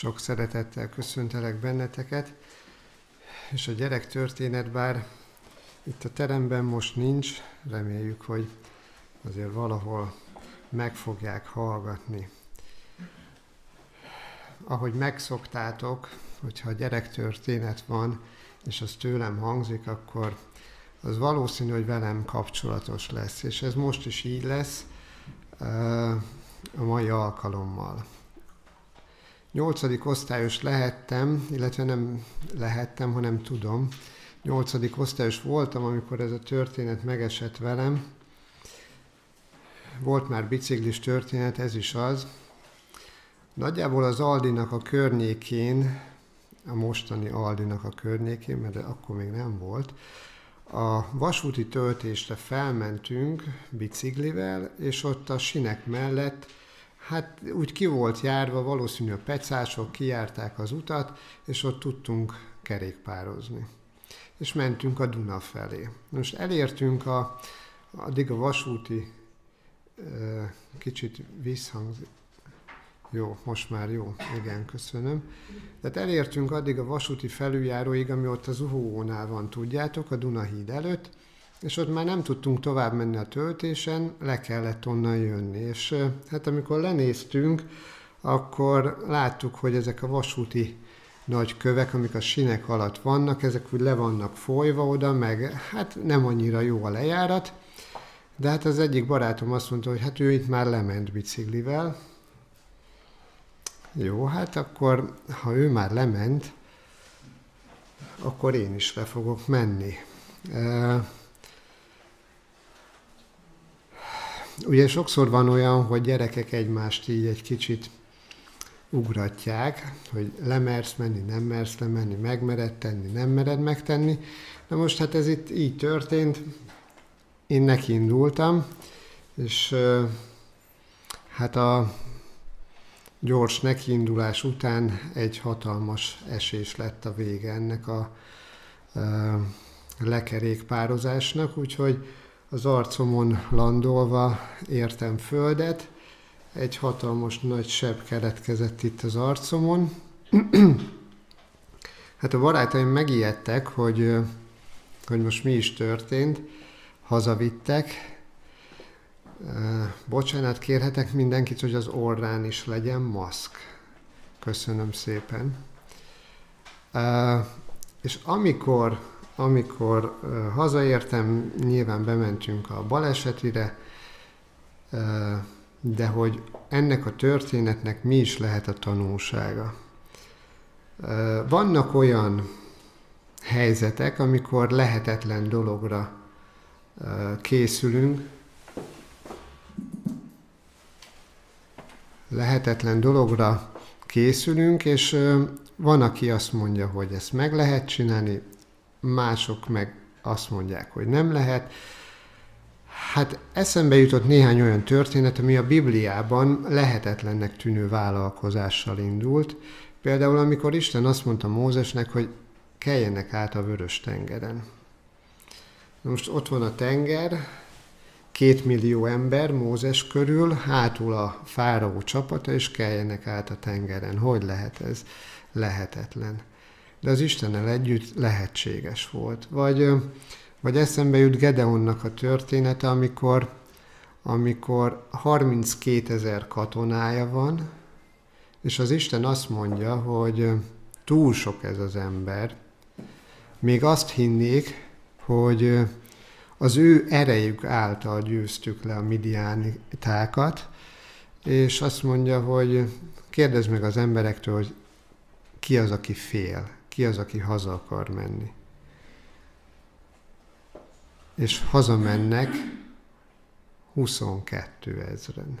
Sok szeretettel köszöntelek benneteket, és a gyerek történet, bár itt a teremben most nincs, reméljük, hogy azért valahol meg fogják hallgatni. Ahogy megszoktátok, hogyha a gyerek történet van, és az tőlem hangzik, akkor az valószínű, hogy velem kapcsolatos lesz, és ez most is így lesz a mai alkalommal. Nyolcadik osztályos lehettem, illetve nem lehettem, hanem tudom. Nyolcadik osztályos voltam, amikor ez a történet megesett velem. Volt már biciklis történet, ez is az. Nagyjából az Aldinak a környékén, a mostani Aldinak a környékén, mert akkor még nem volt, a vasúti töltésre felmentünk biciklivel, és ott a sinek mellett hát úgy ki volt járva, valószínű a pecások kijárták az utat, és ott tudtunk kerékpározni. És mentünk a Duna felé. Most elértünk a, addig a vasúti, kicsit visszhangzik, jó, most már jó, igen, köszönöm. Tehát elértünk addig a vasúti felüljáróig, ami ott az Uhónál van, tudjátok, a Dunahíd előtt, és ott már nem tudtunk tovább menni a töltésen, le kellett onnan jönni. És hát amikor lenéztünk, akkor láttuk, hogy ezek a vasúti nagy kövek, amik a sinek alatt vannak, ezek úgy le vannak folyva oda, meg hát nem annyira jó a lejárat, de hát az egyik barátom azt mondta, hogy hát ő itt már lement biciklivel. Jó, hát akkor, ha ő már lement, akkor én is le fogok menni. Ugye sokszor van olyan, hogy gyerekek egymást így egy kicsit ugratják, hogy lemersz menni, nem mersz lemenni, megmered tenni, nem mered megtenni. Na most hát ez itt így történt, én neki indultam, és hát a gyors nekiindulás után egy hatalmas esés lett a vége ennek a, lekerékpározásnak, úgyhogy az arcomon landolva értem földet, egy hatalmas nagy seb keletkezett itt az arcomon. hát a barátaim megijedtek, hogy, hogy most mi is történt, hazavittek. Bocsánat, kérhetek mindenkit, hogy az orrán is legyen maszk. Köszönöm szépen. És amikor amikor hazaértem, nyilván bementünk a balesetire, de hogy ennek a történetnek mi is lehet a tanulsága. Vannak olyan helyzetek, amikor lehetetlen dologra készülünk, lehetetlen dologra készülünk, és van, aki azt mondja, hogy ezt meg lehet csinálni, mások meg azt mondják, hogy nem lehet. Hát eszembe jutott néhány olyan történet, ami a Bibliában lehetetlennek tűnő vállalkozással indult. Például, amikor Isten azt mondta Mózesnek, hogy keljenek át a vörös tengeren. most ott van a tenger, két millió ember Mózes körül, hátul a fáraó csapata, és keljenek át a tengeren. Hogy lehet ez? Lehetetlen de az Istennel együtt lehetséges volt. Vagy, vagy eszembe jut Gedeonnak a története, amikor, amikor 32 ezer katonája van, és az Isten azt mondja, hogy túl sok ez az ember. Még azt hinnék, hogy az ő erejük által győztük le a midiánitákat, és azt mondja, hogy kérdezd meg az emberektől, hogy ki az, aki fél ki az, aki haza akar menni. És hazamennek 22 ezeren.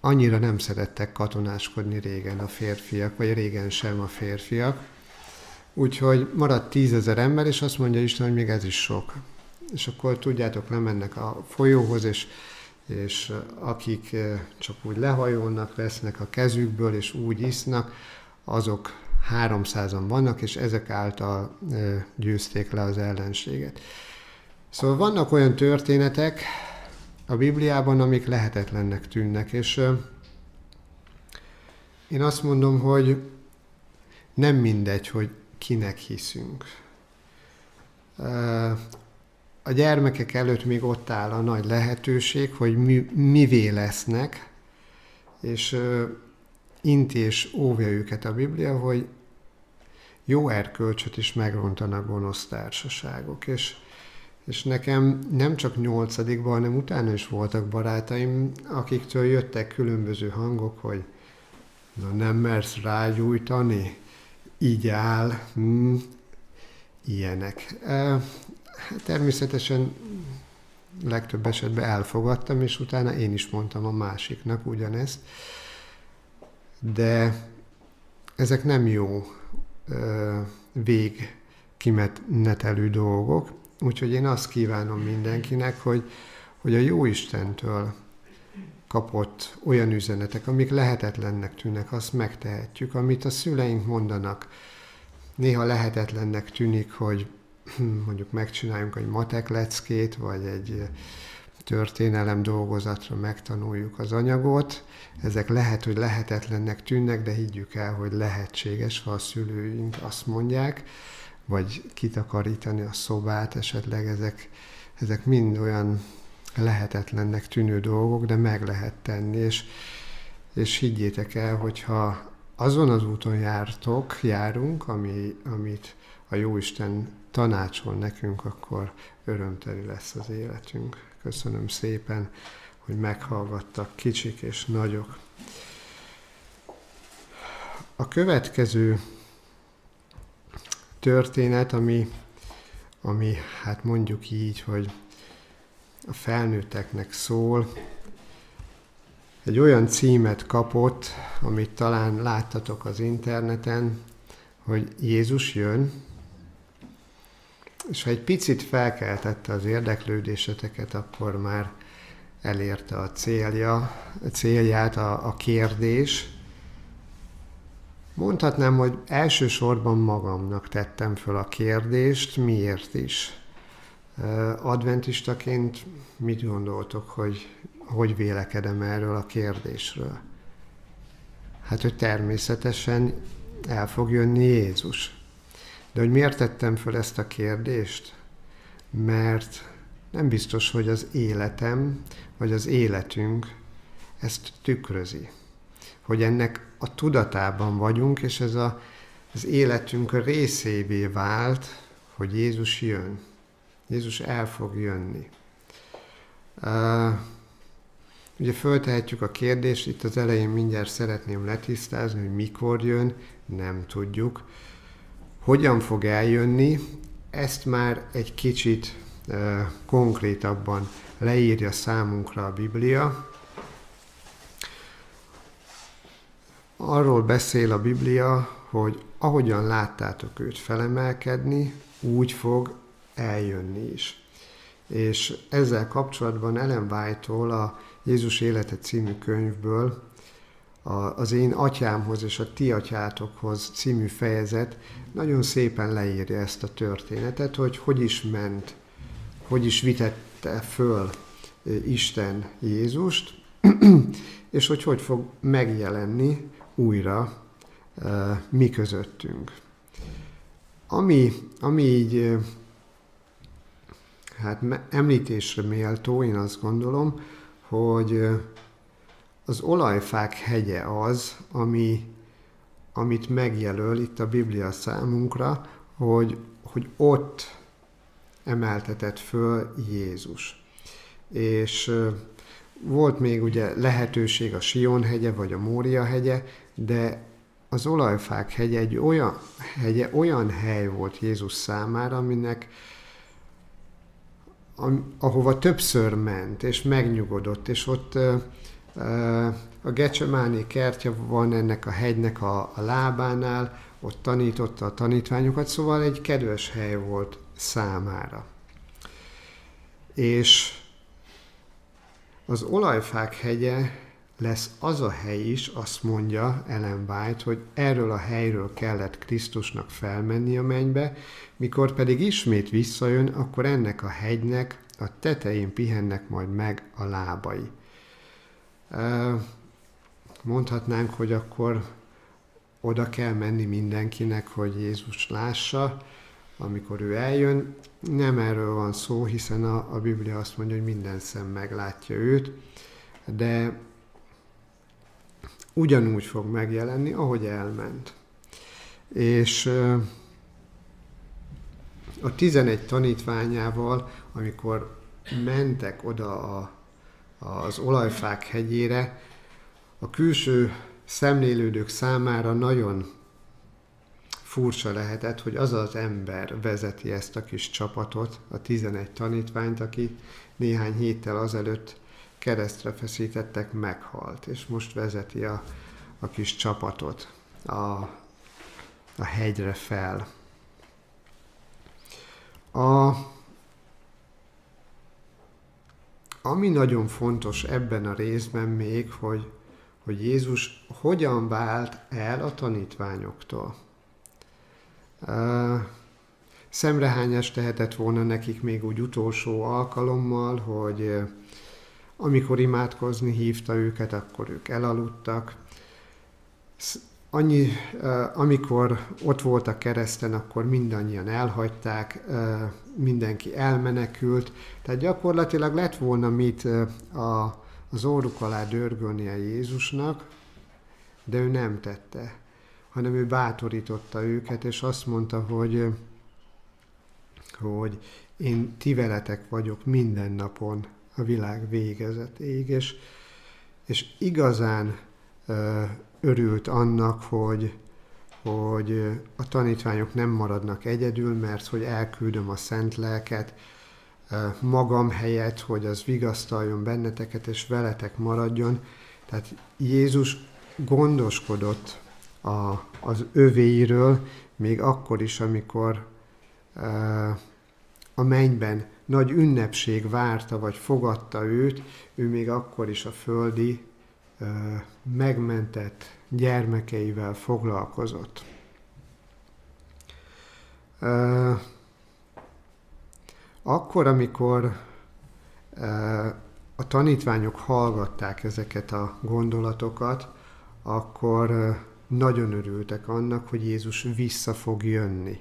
Annyira nem szerettek katonáskodni régen a férfiak, vagy régen sem a férfiak. Úgyhogy maradt tízezer ember, és azt mondja Isten, hogy még ez is sok. És akkor tudjátok, lemennek a folyóhoz, és, és akik csak úgy lehajolnak, vesznek a kezükből, és úgy isznak, azok 300-an vannak, és ezek által győzték le az ellenséget. Szóval vannak olyan történetek a Bibliában, amik lehetetlennek tűnnek, és én azt mondom, hogy nem mindegy, hogy kinek hiszünk. A gyermekek előtt még ott áll a nagy lehetőség, hogy mi, mivé lesznek, és inti és óvja őket a Biblia, hogy jó erkölcsöt is megrontanak gonosz társaságok. És, és nekem nem csak nyolcadikban, hanem utána is voltak barátaim, akiktől jöttek különböző hangok, hogy na nem mersz rágyújtani, így áll, hmm, ilyenek. Természetesen legtöbb esetben elfogadtam, és utána én is mondtam a másiknak ugyanezt. De ezek nem jó vég kimenetelő dolgok, úgyhogy én azt kívánom mindenkinek, hogy, hogy a jó Istentől kapott olyan üzenetek, amik lehetetlennek tűnnek, azt megtehetjük. Amit a szüleink mondanak, néha lehetetlennek tűnik, hogy mondjuk megcsináljunk egy matek leckét, vagy egy történelem dolgozatra megtanuljuk az anyagot. Ezek lehet, hogy lehetetlennek tűnnek, de higgyük el, hogy lehetséges, ha a szülőink azt mondják, vagy kitakarítani a szobát, esetleg ezek, ezek mind olyan lehetetlennek tűnő dolgok, de meg lehet tenni, és, és higgyétek el, hogyha azon az úton jártok, járunk, ami, amit a Jóisten tanácsol nekünk, akkor örömteli lesz az életünk. Köszönöm szépen, hogy meghallgattak kicsik és nagyok. A következő történet, ami, ami hát mondjuk így, hogy a felnőtteknek szól, egy olyan címet kapott, amit talán láttatok az interneten, hogy Jézus jön, és ha egy picit felkeltette az érdeklődéseteket, akkor már elérte a célja, a célját a, a kérdés. Mondhatnám, hogy elsősorban magamnak tettem föl a kérdést, miért is. Adventistaként mit gondoltok, hogy hogy vélekedem erről a kérdésről? Hát, hogy természetesen el fog jönni Jézus. De hogy miért tettem föl ezt a kérdést? Mert nem biztos, hogy az életem, vagy az életünk ezt tükrözi. Hogy ennek a tudatában vagyunk, és ez a, az életünk részévé vált, hogy Jézus jön. Jézus el fog jönni. Uh, ugye föltehetjük a kérdést, itt az elején mindjárt szeretném letisztázni, hogy mikor jön, nem tudjuk hogyan fog eljönni, ezt már egy kicsit konkrétabban leírja számunkra a Biblia. Arról beszél a Biblia, hogy ahogyan láttátok őt felemelkedni, úgy fog eljönni is. És ezzel kapcsolatban Ellen White-tól a Jézus élete című könyvből az én atyámhoz és a ti atyátokhoz című fejezet nagyon szépen leírja ezt a történetet, hogy hogy is ment, hogy is vitette föl Isten Jézust, és hogy hogy fog megjelenni újra mi közöttünk. Ami, ami így hát említésre méltó, én azt gondolom, hogy az olajfák hegye az, ami, amit megjelöl itt a Biblia számunkra, hogy, hogy ott emeltetett föl Jézus. És volt még ugye lehetőség a Sion hegye, vagy a Mória hegye, de az olajfák hegye egy olyan, hegye, olyan hely volt Jézus számára, aminek ahova többször ment, és megnyugodott, és ott a Gecsemáni kertje van ennek a hegynek a, a lábánál, ott tanította a tanítványokat, szóval egy kedves hely volt számára. És az olajfák hegye lesz az a hely is, azt mondja Ellen White, hogy erről a helyről kellett Krisztusnak felmenni a mennybe, mikor pedig ismét visszajön, akkor ennek a hegynek a tetején pihennek majd meg a lábai mondhatnánk, hogy akkor oda kell menni mindenkinek, hogy Jézus lássa, amikor ő eljön. Nem erről van szó, hiszen a, a Biblia azt mondja, hogy minden szem meglátja őt, de ugyanúgy fog megjelenni, ahogy elment. És a 11 tanítványával, amikor mentek oda a, az olajfák hegyére, a külső szemlélődők számára nagyon furcsa lehetett, hogy az az ember vezeti ezt a kis csapatot, a 11 tanítványt, aki néhány héttel azelőtt keresztre feszítettek, meghalt, és most vezeti a, a kis csapatot a, a hegyre fel. A, ami nagyon fontos ebben a részben még, hogy, hogy Jézus hogyan vált el a tanítványoktól. Szemrehányás tehetett volna nekik még úgy utolsó alkalommal, hogy amikor imádkozni hívta őket, akkor ők elaludtak. Annyi, amikor ott voltak kereszten, akkor mindannyian elhagyták, mindenki elmenekült, tehát gyakorlatilag lett volna mit a, az óruk alá dörgölnie Jézusnak, de ő nem tette, hanem ő bátorította őket, és azt mondta, hogy, hogy én ti veletek vagyok minden napon a világ végezetéig, és, és igazán ö, örült annak, hogy, hogy a tanítványok nem maradnak egyedül, mert hogy elküldöm a szent lelket magam helyett, hogy az vigasztaljon benneteket, és veletek maradjon. Tehát Jézus gondoskodott a, az övéiről, még akkor is, amikor a mennyben nagy ünnepség várta, vagy fogadta őt, ő még akkor is a földi megmentett gyermekeivel foglalkozott. Akkor, amikor a tanítványok hallgatták ezeket a gondolatokat, akkor nagyon örültek annak, hogy Jézus vissza fog jönni.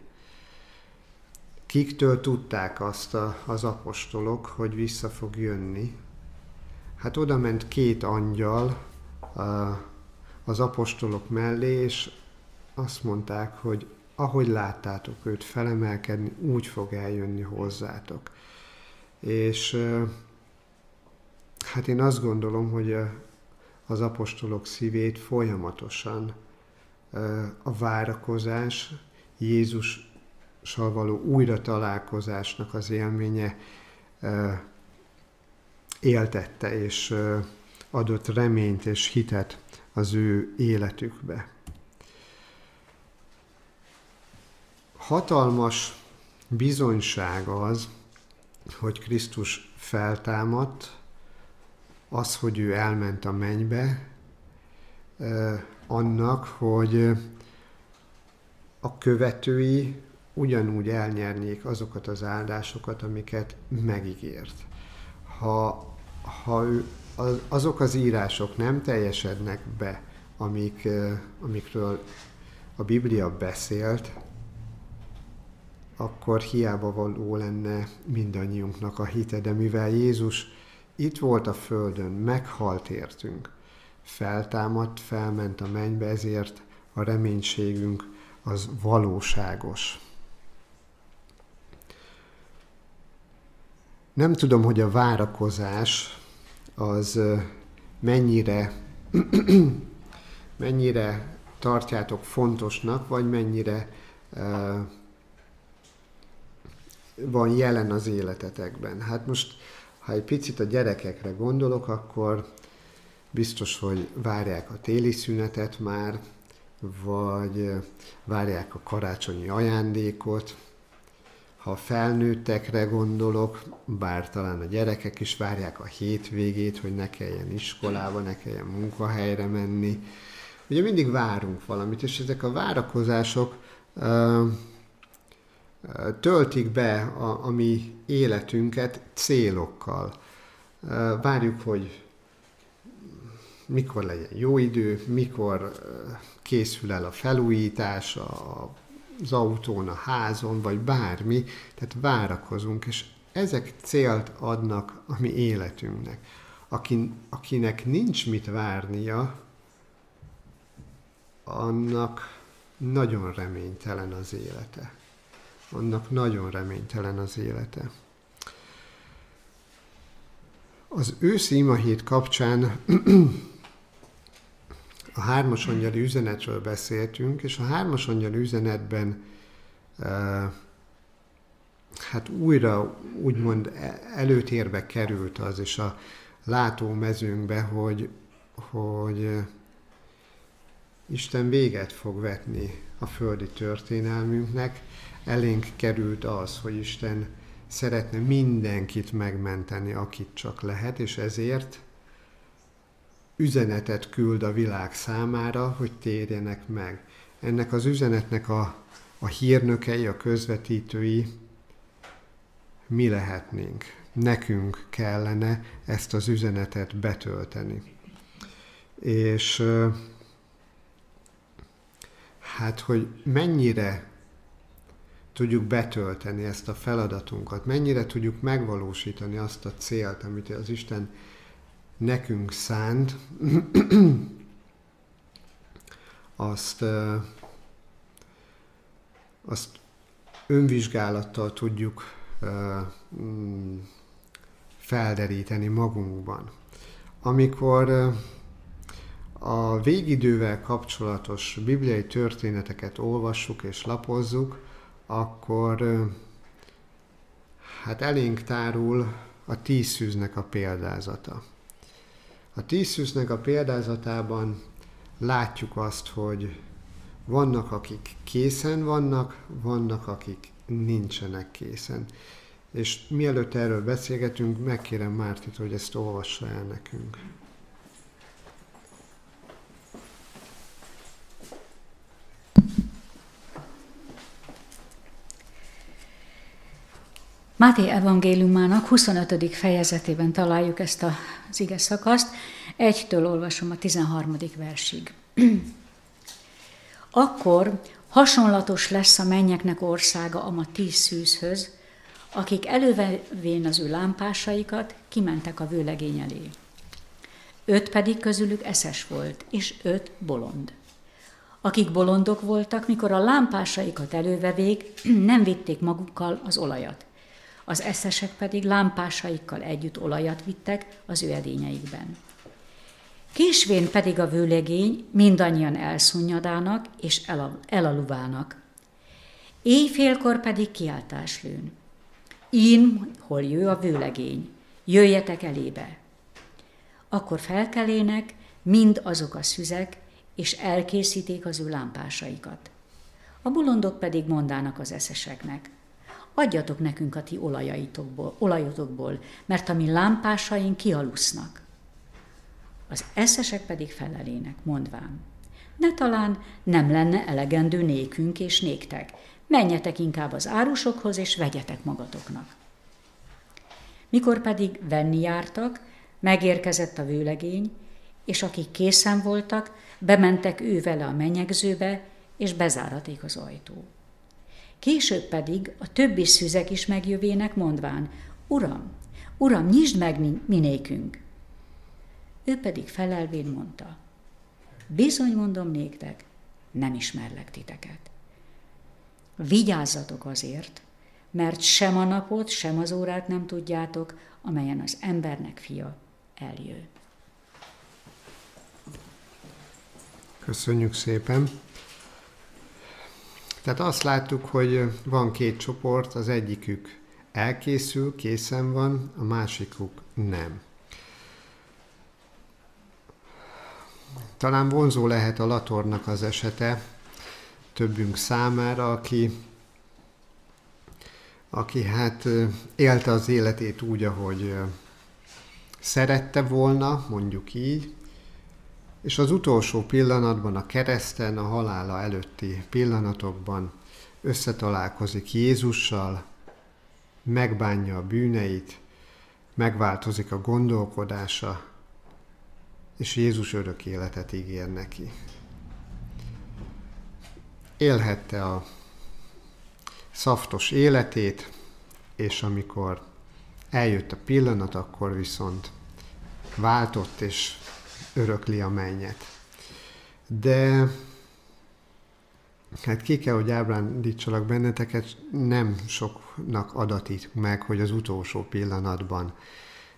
Kiktől tudták azt a, az apostolok, hogy vissza fog jönni? Hát oda ment két angyal az apostolok mellé, és azt mondták, hogy ahogy láttátok őt felemelkedni, úgy fog eljönni hozzátok. És hát én azt gondolom, hogy az apostolok szívét folyamatosan a várakozás, Jézussal való újra találkozásnak az élménye éltette, és adott reményt és hitet az ő életükbe. Hatalmas bizonyság az, hogy Krisztus feltámadt, az, hogy ő elment a mennybe, annak, hogy a követői ugyanúgy elnyernék azokat az áldásokat, amiket megígért. Ha, ha ő, azok az írások nem teljesednek be, amik, amikről a Biblia beszélt, akkor hiába való lenne mindannyiunknak a hite, de mivel Jézus itt volt a földön, meghalt értünk, feltámadt, felment a mennybe, ezért a reménységünk az valóságos. Nem tudom, hogy a várakozás az mennyire, mennyire tartjátok fontosnak, vagy mennyire van jelen az életetekben. Hát most, ha egy picit a gyerekekre gondolok, akkor biztos, hogy várják a téli szünetet már, vagy várják a karácsonyi ajándékot. Ha felnőttekre gondolok, bár talán a gyerekek is várják a hétvégét, hogy ne kelljen iskolába, ne kelljen munkahelyre menni. Ugye mindig várunk valamit, és ezek a várakozások töltik be a, a mi életünket célokkal. Várjuk, hogy mikor legyen jó idő, mikor készül el a felújítás az autón, a házon, vagy bármi, tehát várakozunk, és ezek célt adnak a mi életünknek. Akin, akinek nincs mit várnia, annak nagyon reménytelen az élete. Annak nagyon reménytelen az élete. Az őszi imahét kapcsán a hármas angyali üzenetről beszéltünk, és a hármas angyali üzenetben hát újra úgymond előtérbe került az, és a látómezőnkbe, hogy, hogy Isten véget fog vetni a földi történelmünknek. Elénk került az, hogy Isten szeretne mindenkit megmenteni, akit csak lehet, és ezért üzenetet küld a világ számára, hogy térjenek meg. Ennek az üzenetnek a, a hírnökei, a közvetítői mi lehetnénk. Nekünk kellene ezt az üzenetet betölteni. És hát, hogy mennyire tudjuk betölteni ezt a feladatunkat, mennyire tudjuk megvalósítani azt a célt, amit az Isten nekünk szánt, azt, azt önvizsgálattal tudjuk mm, felderíteni magunkban. Amikor a végidővel kapcsolatos bibliai történeteket olvassuk és lapozzuk, akkor hát elénk tárul a tíz szűznek a példázata. A tíz szűznek a példázatában látjuk azt, hogy vannak, akik készen vannak, vannak, akik nincsenek készen. És mielőtt erről beszélgetünk, megkérem Mártit, hogy ezt olvassa el nekünk. Máté evangéliumának 25. fejezetében találjuk ezt az ige szakaszt. Egytől olvasom a 13. versig. Akkor hasonlatos lesz a mennyeknek országa a ma tíz szűzhöz, akik elővevén az ő lámpásaikat, kimentek a vőlegény elé. Öt pedig közülük eszes volt, és öt bolond. Akik bolondok voltak, mikor a lámpásaikat elővevék, nem vitték magukkal az olajat az eszesek pedig lámpásaikkal együtt olajat vittek az ő edényeikben. Késvén pedig a vőlegény mindannyian elszunyadának és elaluvának. Éjfélkor pedig kiáltás lőn. Én, hol jő a vőlegény, jöjjetek elébe. Akkor felkelének mind azok a szüzek, és elkészíték az ő lámpásaikat. A bulondok pedig mondának az eszeseknek – adjatok nekünk a ti olajaitokból, olajotokból, mert a mi lámpásaink kialusznak. Az eszesek pedig felelének, mondván, ne talán nem lenne elegendő nékünk és néktek, menjetek inkább az árusokhoz, és vegyetek magatoknak. Mikor pedig venni jártak, megérkezett a vőlegény, és akik készen voltak, bementek ő a menyegzőbe, és bezáraték az ajtót. Később pedig a többi szüzek is megjövének, mondván, Uram, Uram, nyisd meg minékünk. Ő pedig felelvén mondta, bizony mondom néktek, nem ismerlek titeket. Vigyázzatok azért, mert sem a napot, sem az órát nem tudjátok, amelyen az embernek fia eljő. Köszönjük szépen! Tehát azt láttuk, hogy van két csoport, az egyikük elkészül, készen van, a másikuk nem. Talán vonzó lehet a Latornak az esete többünk számára, aki, aki hát élte az életét úgy, ahogy szerette volna, mondjuk így, és az utolsó pillanatban, a kereszten, a halála előtti pillanatokban összetalálkozik Jézussal, megbánja a bűneit, megváltozik a gondolkodása, és Jézus örök életet ígér neki. Élhette a szaftos életét, és amikor eljött a pillanat, akkor viszont váltott és örökli a mennyet. De hát ki kell, hogy ábrándítsalak benneteket, nem soknak adatik meg, hogy az utolsó pillanatban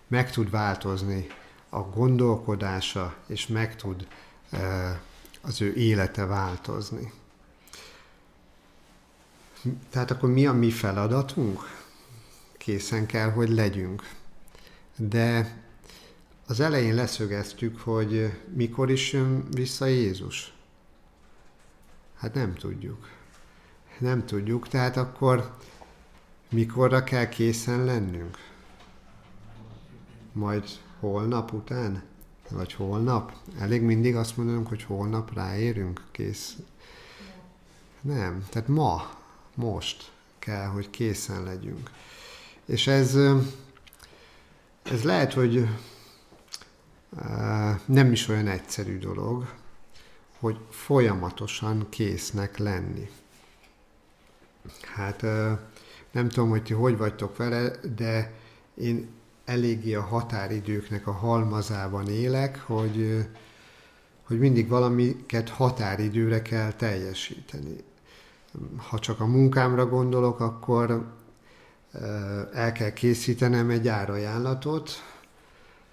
meg tud változni a gondolkodása, és meg tud az ő élete változni. Tehát akkor mi a mi feladatunk? Készen kell, hogy legyünk. De az elején leszögeztük, hogy mikor is jön vissza Jézus. Hát nem tudjuk. Nem tudjuk, tehát akkor mikorra kell készen lennünk? Majd holnap után? Vagy holnap? Elég mindig azt mondanunk, hogy holnap ráérünk, kész. Nem, tehát ma, most kell, hogy készen legyünk. És ez, ez lehet, hogy nem is olyan egyszerű dolog, hogy folyamatosan késznek lenni. Hát nem tudom, hogy ti hogy vagytok vele, de én eléggé a határidőknek a halmazában élek, hogy, hogy mindig valamiket határidőre kell teljesíteni. Ha csak a munkámra gondolok, akkor el kell készítenem egy árajánlatot,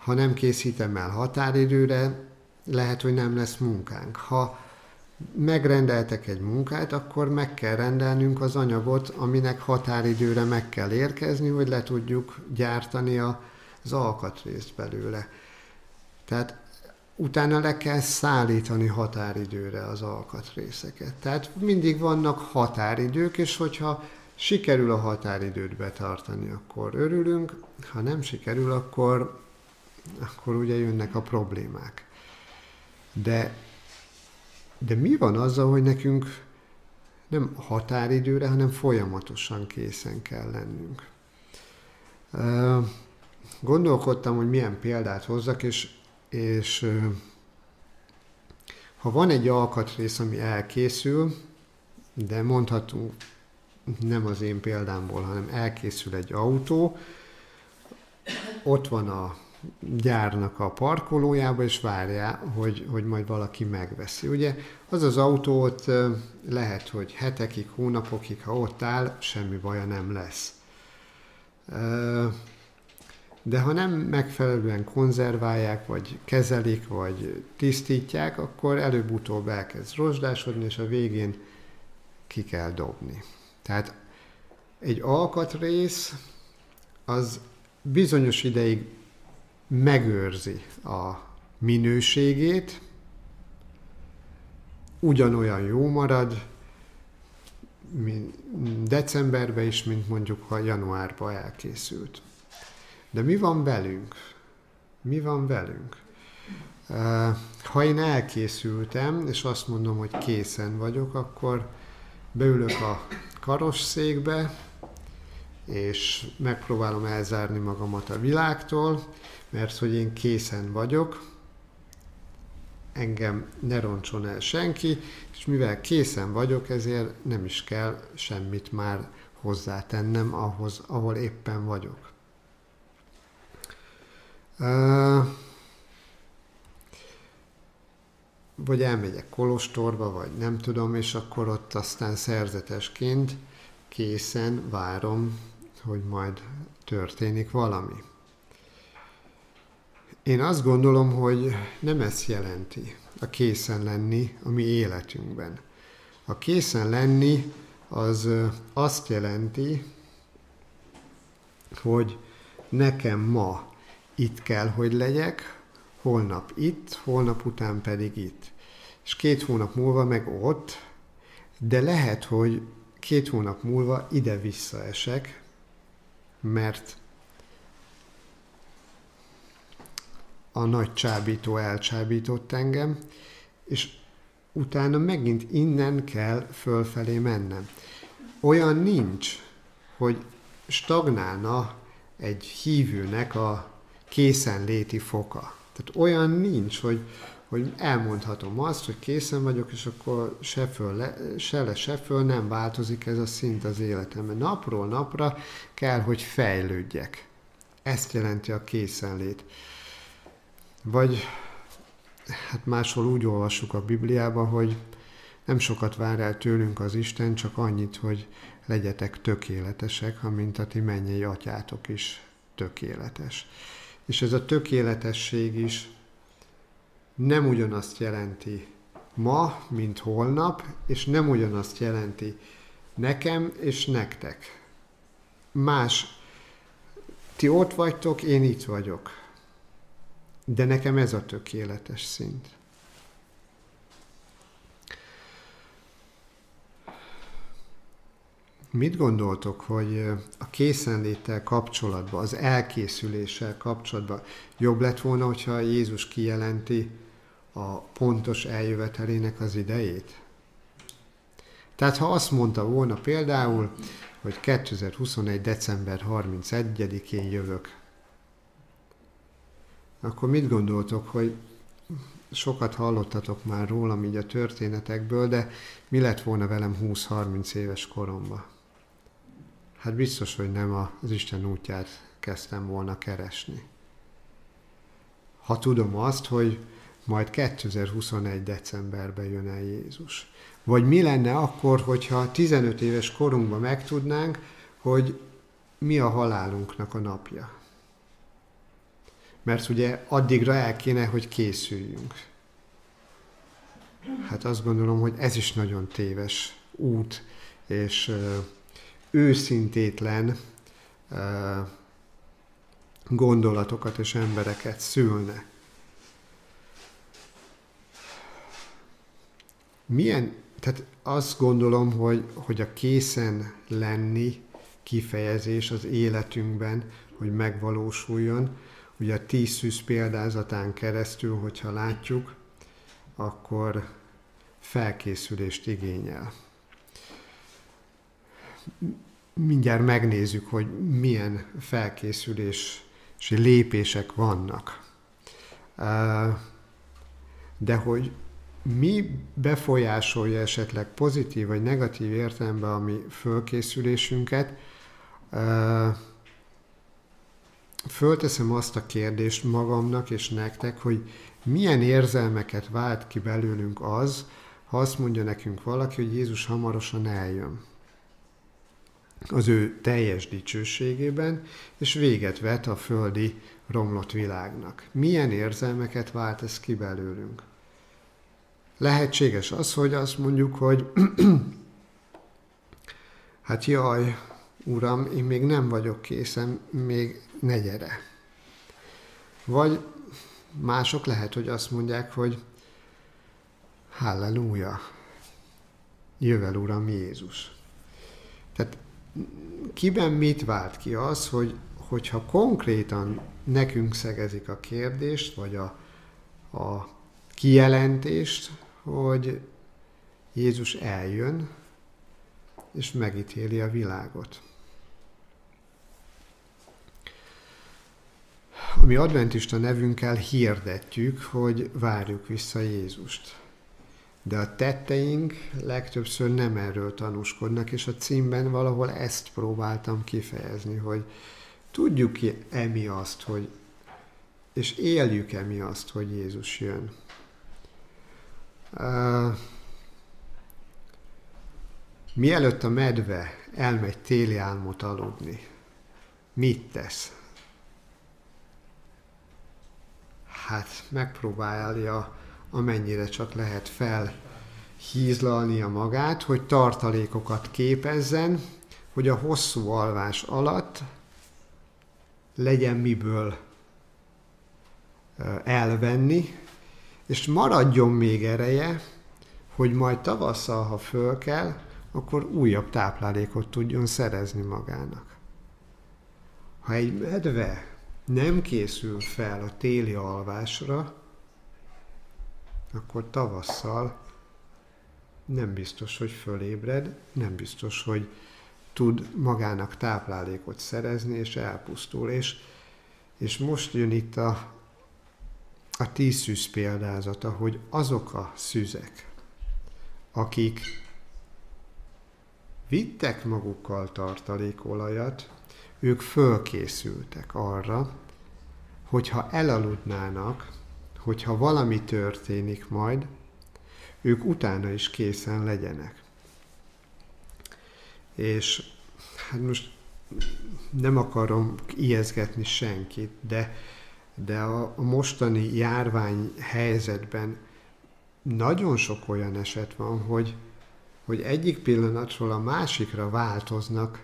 ha nem készítem el határidőre, lehet, hogy nem lesz munkánk. Ha megrendeltek egy munkát, akkor meg kell rendelnünk az anyagot, aminek határidőre meg kell érkezni, hogy le tudjuk gyártani az alkatrészt belőle. Tehát utána le kell szállítani határidőre az alkatrészeket. Tehát mindig vannak határidők, és hogyha sikerül a határidőt betartani, akkor örülünk, ha nem sikerül, akkor, akkor ugye jönnek a problémák. De, de mi van azzal, hogy nekünk nem határidőre, hanem folyamatosan készen kell lennünk? Gondolkodtam, hogy milyen példát hozzak, és, és ha van egy alkatrész, ami elkészül, de mondhatunk nem az én példámból, hanem elkészül egy autó, ott van a gyárnak a parkolójába, és várja, hogy, hogy majd valaki megveszi. Ugye az az autó ott lehet, hogy hetekig, hónapokig, ha ott áll, semmi baja nem lesz. De ha nem megfelelően konzerválják, vagy kezelik, vagy tisztítják, akkor előbb-utóbb elkezd rozsdásodni, és a végén ki kell dobni. Tehát egy alkatrész az bizonyos ideig megőrzi a minőségét, ugyanolyan jó marad mint decemberben is, mint mondjuk ha januárban elkészült. De mi van velünk? Mi van velünk? Ha én elkészültem, és azt mondom, hogy készen vagyok, akkor beülök a karosszékbe, és megpróbálom elzárni magamat a világtól, mert hogy én készen vagyok, engem ne roncson el senki, és mivel készen vagyok, ezért nem is kell semmit már hozzátennem ahhoz, ahol éppen vagyok. Vagy elmegyek Kolostorba, vagy nem tudom, és akkor ott aztán szerzetesként készen várom, hogy majd történik valami. Én azt gondolom, hogy nem ezt jelenti a készen lenni a mi életünkben. A készen lenni az azt jelenti, hogy nekem ma itt kell, hogy legyek, holnap itt, holnap után pedig itt. És két hónap múlva meg ott, de lehet, hogy két hónap múlva ide visszaesek, mert a nagy csábító elcsábított engem, és utána megint innen kell fölfelé mennem. Olyan nincs, hogy stagnálna egy hívőnek a készenléti foka. Tehát olyan nincs, hogy, hogy elmondhatom azt, hogy készen vagyok, és akkor se, föl le, se le, se föl nem változik ez a szint az életemben. Napról napra kell, hogy fejlődjek. Ezt jelenti a készenlét. Vagy hát máshol úgy olvassuk a Bibliában, hogy nem sokat vár el tőlünk az Isten, csak annyit, hogy legyetek tökéletesek, amint a ti mennyei atyátok is tökéletes. És ez a tökéletesség is nem ugyanazt jelenti ma, mint holnap, és nem ugyanazt jelenti nekem és nektek. Más, ti ott vagytok, én itt vagyok. De nekem ez a tökéletes szint. Mit gondoltok, hogy a készenléttel kapcsolatban, az elkészüléssel kapcsolatban jobb lett volna, hogyha Jézus kijelenti a pontos eljövetelének az idejét? Tehát ha azt mondta volna például, hogy 2021. december 31-én jövök, akkor mit gondoltok, hogy sokat hallottatok már rólam így a történetekből, de mi lett volna velem 20-30 éves koromban? hát biztos, hogy nem az Isten útját kezdtem volna keresni. Ha tudom azt, hogy majd 2021. decemberben jön el Jézus. Vagy mi lenne akkor, hogyha 15 éves korunkban megtudnánk, hogy mi a halálunknak a napja. Mert ugye addigra el kéne, hogy készüljünk. Hát azt gondolom, hogy ez is nagyon téves út, és őszintétlen gondolatokat és embereket szülne. Milyen, tehát azt gondolom, hogy, hogy a készen lenni kifejezés az életünkben, hogy megvalósuljon, ugye a tíz szűz példázatán keresztül, hogyha látjuk, akkor felkészülést igényel mindjárt megnézzük, hogy milyen felkészülési lépések vannak. De hogy mi befolyásolja esetleg pozitív vagy negatív értelemben a mi fölkészülésünket, fölteszem azt a kérdést magamnak és nektek, hogy milyen érzelmeket vált ki belőlünk az, ha azt mondja nekünk valaki, hogy Jézus hamarosan eljön az ő teljes dicsőségében, és véget vet a földi romlott világnak. Milyen érzelmeket vált ez ki belőlünk? Lehetséges az, hogy azt mondjuk, hogy hát jaj, uram, én még nem vagyok készen, még ne gyere. Vagy mások lehet, hogy azt mondják, hogy halleluja, jövel Uram Jézus. Tehát kiben mit vált ki az, hogy, hogyha konkrétan nekünk szegezik a kérdést, vagy a, a kijelentést, hogy Jézus eljön, és megítéli a világot. A mi adventista nevünkkel hirdetjük, hogy várjuk vissza Jézust. De a tetteink legtöbbször nem erről tanúskodnak, és a címben valahol ezt próbáltam kifejezni, hogy tudjuk e mi azt, hogy, és éljük-e mi azt, hogy Jézus jön. Mielőtt a medve elmegy téli álmot aludni, mit tesz? Hát megpróbálja amennyire csak lehet felhízlalnia magát, hogy tartalékokat képezzen, hogy a hosszú alvás alatt legyen miből elvenni, és maradjon még ereje, hogy majd tavasszal, ha föl kell, akkor újabb táplálékot tudjon szerezni magának. Ha egy medve nem készül fel a téli alvásra, akkor tavasszal nem biztos, hogy fölébred, nem biztos, hogy tud magának táplálékot szerezni, és elpusztul. És, és most jön itt a, a tíz szűz példázata, hogy azok a szüzek, akik vittek magukkal tartalékolajat, ők fölkészültek arra, hogyha elaludnának, hogyha valami történik majd, ők utána is készen legyenek. És hát most nem akarom ijeszgetni senkit, de, de a, mostani járvány helyzetben nagyon sok olyan eset van, hogy, hogy egyik pillanatról a másikra változnak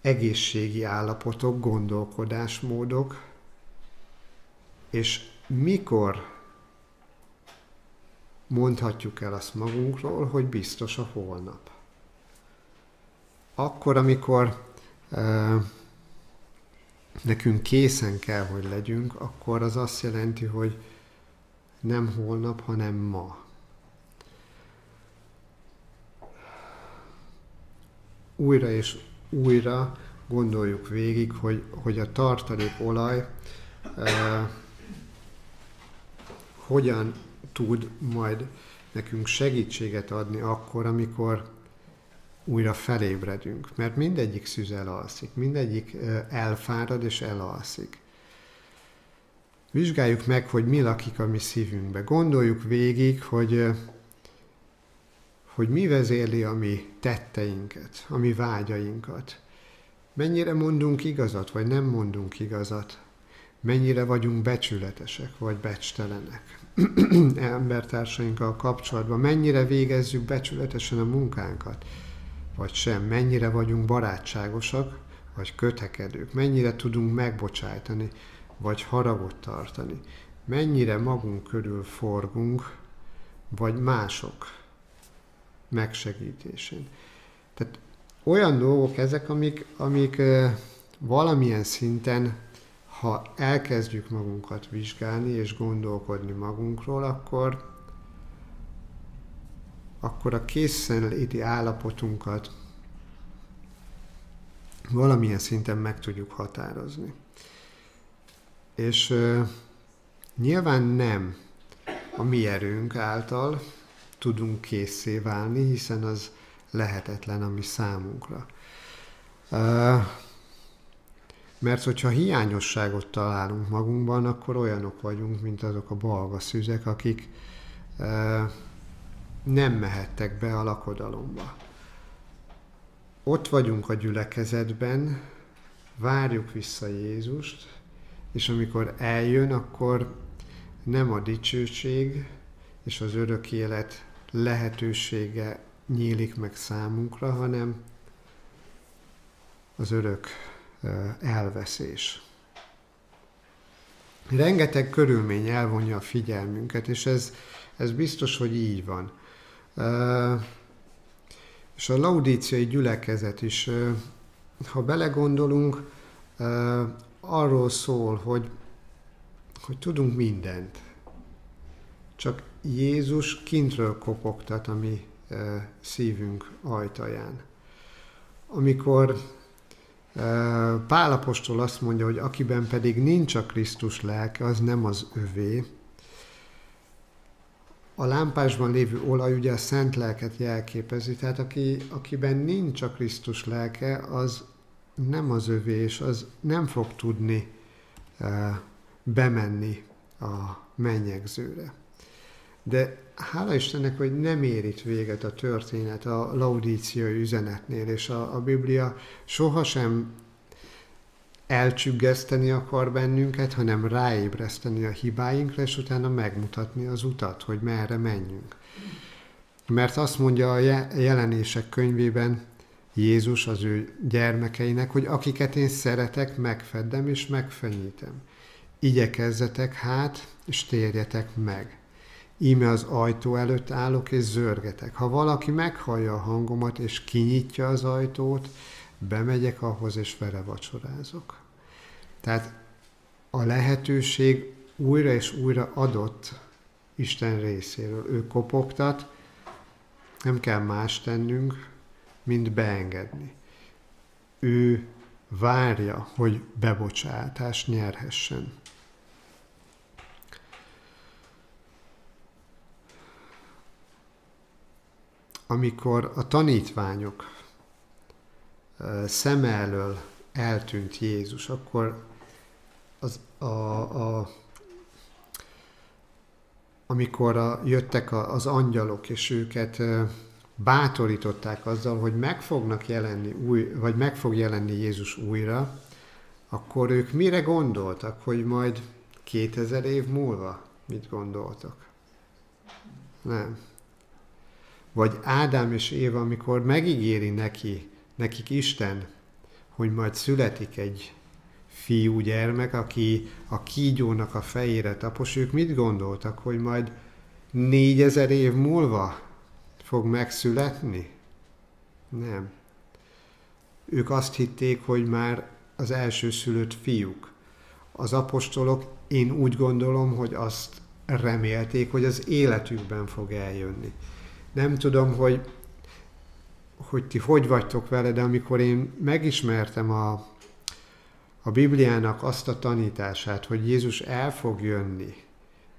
egészségi állapotok, gondolkodásmódok, és mikor mondhatjuk el azt magunkról, hogy biztos a holnap. Akkor, amikor e, nekünk készen kell, hogy legyünk, akkor az azt jelenti, hogy nem holnap, hanem ma. Újra és újra gondoljuk végig, hogy, hogy a tartalék olaj e, hogyan tud majd nekünk segítséget adni akkor, amikor újra felébredünk. Mert mindegyik szűz elalszik, mindegyik elfárad és elalszik. Vizsgáljuk meg, hogy mi lakik a mi szívünkbe. Gondoljuk végig, hogy, hogy mi vezérli a mi tetteinket, a mi vágyainkat. Mennyire mondunk igazat, vagy nem mondunk igazat. Mennyire vagyunk becsületesek, vagy becstelenek. embertársainkkal kapcsolatban, mennyire végezzük becsületesen a munkánkat, vagy sem, mennyire vagyunk barátságosak, vagy kötekedők, mennyire tudunk megbocsájtani, vagy haragot tartani, mennyire magunk körül forgunk, vagy mások megsegítésén. Tehát olyan dolgok ezek, amik, amik valamilyen szinten ha elkezdjük magunkat vizsgálni és gondolkodni magunkról, akkor, akkor a készenléti állapotunkat valamilyen szinten meg tudjuk határozni. És uh, nyilván nem a mi erőnk által tudunk készé válni, hiszen az lehetetlen a mi számunkra. Uh, mert hogyha hiányosságot találunk magunkban, akkor olyanok vagyunk, mint azok a balga szüzek, akik e, nem mehettek be a lakodalomba. Ott vagyunk a gyülekezetben, várjuk vissza Jézust, és amikor eljön, akkor nem a dicsőség és az örök élet lehetősége nyílik meg számunkra, hanem az örök elveszés. Rengeteg körülmény elvonja a figyelmünket, és ez, ez biztos, hogy így van. És a laudíciai gyülekezet is, ha belegondolunk, arról szól, hogy, hogy tudunk mindent. Csak Jézus kintről kopogtat a mi szívünk ajtaján. Amikor Pálapostól azt mondja, hogy akiben pedig nincs a Krisztus lelke, az nem az övé. A lámpásban lévő olaj ugye a szent lelket jelképezi, tehát aki, akiben nincs a Krisztus lelke, az nem az övé, és az nem fog tudni bemenni a mennyegzőre. De hála Istennek, hogy nem ér itt véget a történet a laudíciai üzenetnél, és a, a Biblia sohasem elcsüggeszteni akar bennünket, hanem ráébreszteni a hibáinkra, és utána megmutatni az utat, hogy merre menjünk. Mert azt mondja a jelenések könyvében Jézus az ő gyermekeinek, hogy akiket én szeretek, megfeddem és megfenyítem. Igyekezzetek hát, és térjetek meg. Íme az ajtó előtt állok és zörgetek. Ha valaki meghallja a hangomat és kinyitja az ajtót, bemegyek ahhoz, és vele vacsorázok. Tehát a lehetőség újra és újra adott Isten részéről. Ő kopogtat, nem kell más tennünk, mint beengedni. Ő várja, hogy bebocsátást nyerhessen. Amikor a tanítványok szeme elől eltűnt Jézus, akkor az, a, a, amikor a, jöttek a, az angyalok, és őket bátorították azzal, hogy meg fognak jelenni új, vagy meg fog jelenni Jézus újra, akkor ők mire gondoltak, hogy majd 2000 év múlva mit gondoltak? Nem. Vagy Ádám és Éva, amikor megígéri neki, nekik Isten, hogy majd születik egy fiú gyermek, aki a kígyónak a fejére tapos, ők mit gondoltak, hogy majd négyezer év múlva fog megszületni? Nem. Ők azt hitték, hogy már az első szülött fiúk. Az apostolok, én úgy gondolom, hogy azt remélték, hogy az életükben fog eljönni. Nem tudom, hogy, hogy ti hogy vagytok vele, de amikor én megismertem a, a Bibliának azt a tanítását, hogy Jézus el fog jönni,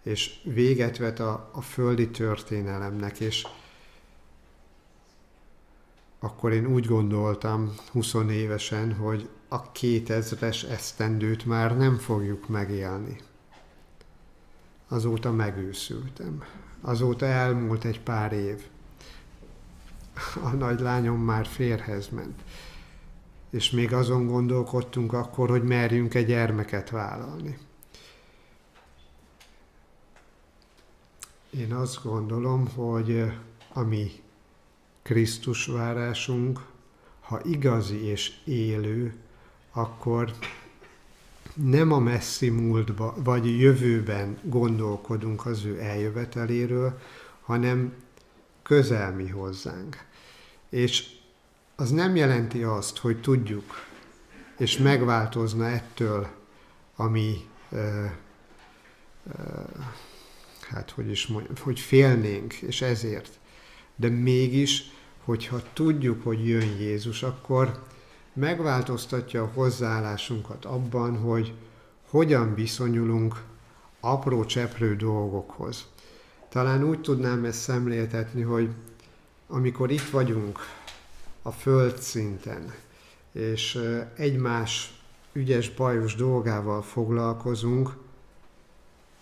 és véget vet a, a földi történelemnek, és akkor én úgy gondoltam 20 évesen, hogy a 2000-es esztendőt már nem fogjuk megélni. Azóta megőszültem. Azóta elmúlt egy pár év. A nagy lányom már férhez ment. És még azon gondolkodtunk akkor, hogy merjünk egy gyermeket vállalni. Én azt gondolom, hogy ami Krisztus várásunk, ha igazi és élő, akkor nem a messzi múltba, vagy jövőben gondolkodunk az ő eljöveteléről, hanem közelmi hozzánk. És az nem jelenti azt, hogy tudjuk, és megváltozna ettől, ami, ö, ö, hát hogy is mondjam, hogy félnénk, és ezért. De mégis, hogyha tudjuk, hogy jön Jézus, akkor megváltoztatja a hozzáállásunkat abban, hogy hogyan viszonyulunk apró cseprő dolgokhoz. Talán úgy tudnám ezt szemléltetni, hogy amikor itt vagyunk a földszinten, és egymás ügyes, bajos dolgával foglalkozunk,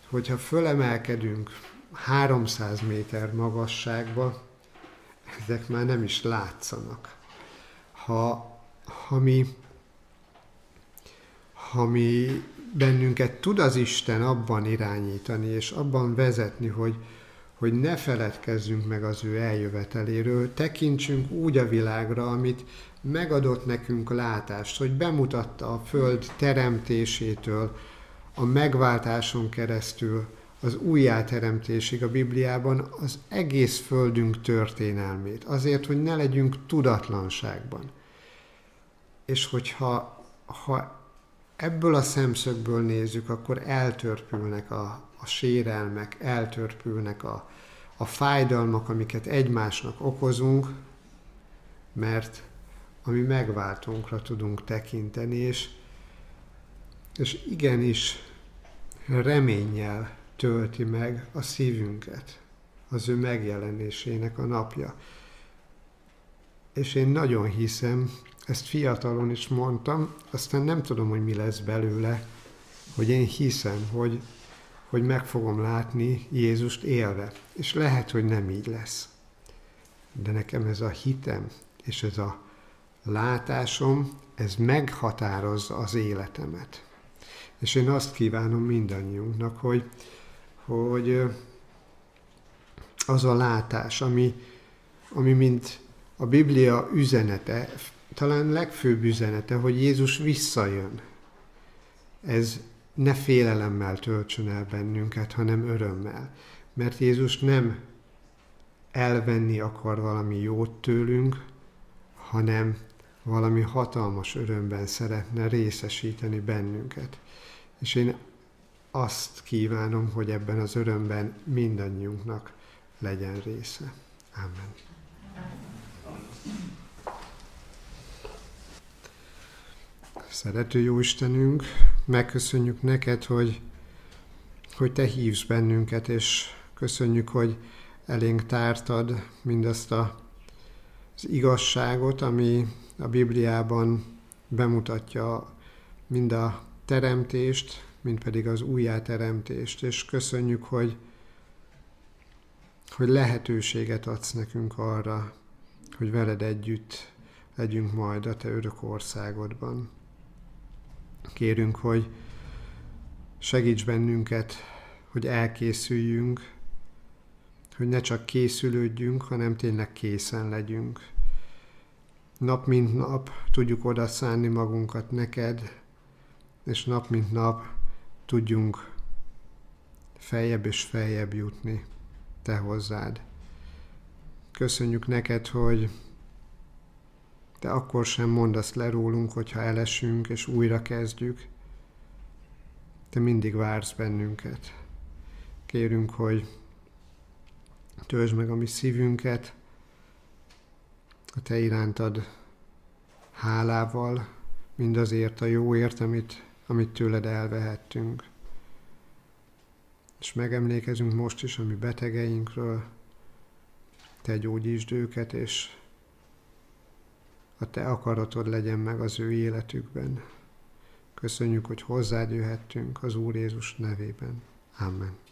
hogyha fölemelkedünk 300 méter magasságba, ezek már nem is látszanak. Ha ha mi, ha mi bennünket tud az Isten abban irányítani, és abban vezetni, hogy, hogy ne feledkezzünk meg az ő eljöveteléről, tekintsünk úgy a világra, amit megadott nekünk látást, hogy bemutatta a Föld teremtésétől, a megváltáson keresztül, az újjáteremtésig a Bibliában az egész Földünk történelmét, azért, hogy ne legyünk tudatlanságban. És hogyha ha ebből a szemszögből nézzük, akkor eltörpülnek a, a sérelmek, eltörpülnek a, a fájdalmak, amiket egymásnak okozunk, mert ami megváltónkra tudunk tekinteni, és, és igenis reménnyel tölti meg a szívünket az ő megjelenésének a napja. És én nagyon hiszem, ezt fiatalon is mondtam, aztán nem tudom, hogy mi lesz belőle, hogy én hiszem, hogy, hogy meg fogom látni Jézust élve. És lehet, hogy nem így lesz. De nekem ez a hitem és ez a látásom, ez meghatározza az életemet. És én azt kívánom mindannyiunknak, hogy, hogy az a látás, ami, ami mint a Biblia üzenete talán legfőbb üzenete, hogy Jézus visszajön. Ez ne félelemmel töltsön el bennünket, hanem örömmel. Mert Jézus nem elvenni akar valami jót tőlünk, hanem valami hatalmas örömben szeretne részesíteni bennünket. És én azt kívánom, hogy ebben az örömben mindannyiunknak legyen része. Amen. Szerető jó Istenünk, megköszönjük neked, hogy, hogy te hívsz bennünket, és köszönjük, hogy elénk tártad mindazt a az igazságot, ami a Bibliában bemutatja mind a teremtést, mind pedig az újjáteremtést, és köszönjük, hogy, hogy lehetőséget adsz nekünk arra, hogy veled együtt legyünk majd a Te örök országodban. Kérünk, hogy segíts bennünket, hogy elkészüljünk, hogy ne csak készülődjünk, hanem tényleg készen legyünk. Nap mint nap tudjuk oda szánni magunkat neked, és nap mint nap tudjunk feljebb és feljebb jutni te hozzád. Köszönjük neked, hogy te akkor sem mondasz le rólunk, hogyha elesünk és újra kezdjük. Te mindig vársz bennünket. Kérünk, hogy töltsd meg a mi szívünket, a te irántad hálával, mindazért a jóért, amit, amit tőled elvehettünk. És megemlékezünk most is a mi betegeinkről, te gyógyítsd őket, és a te akaratod legyen meg az ő életükben. Köszönjük, hogy hozzád jöhettünk az Úr Jézus nevében. Amen.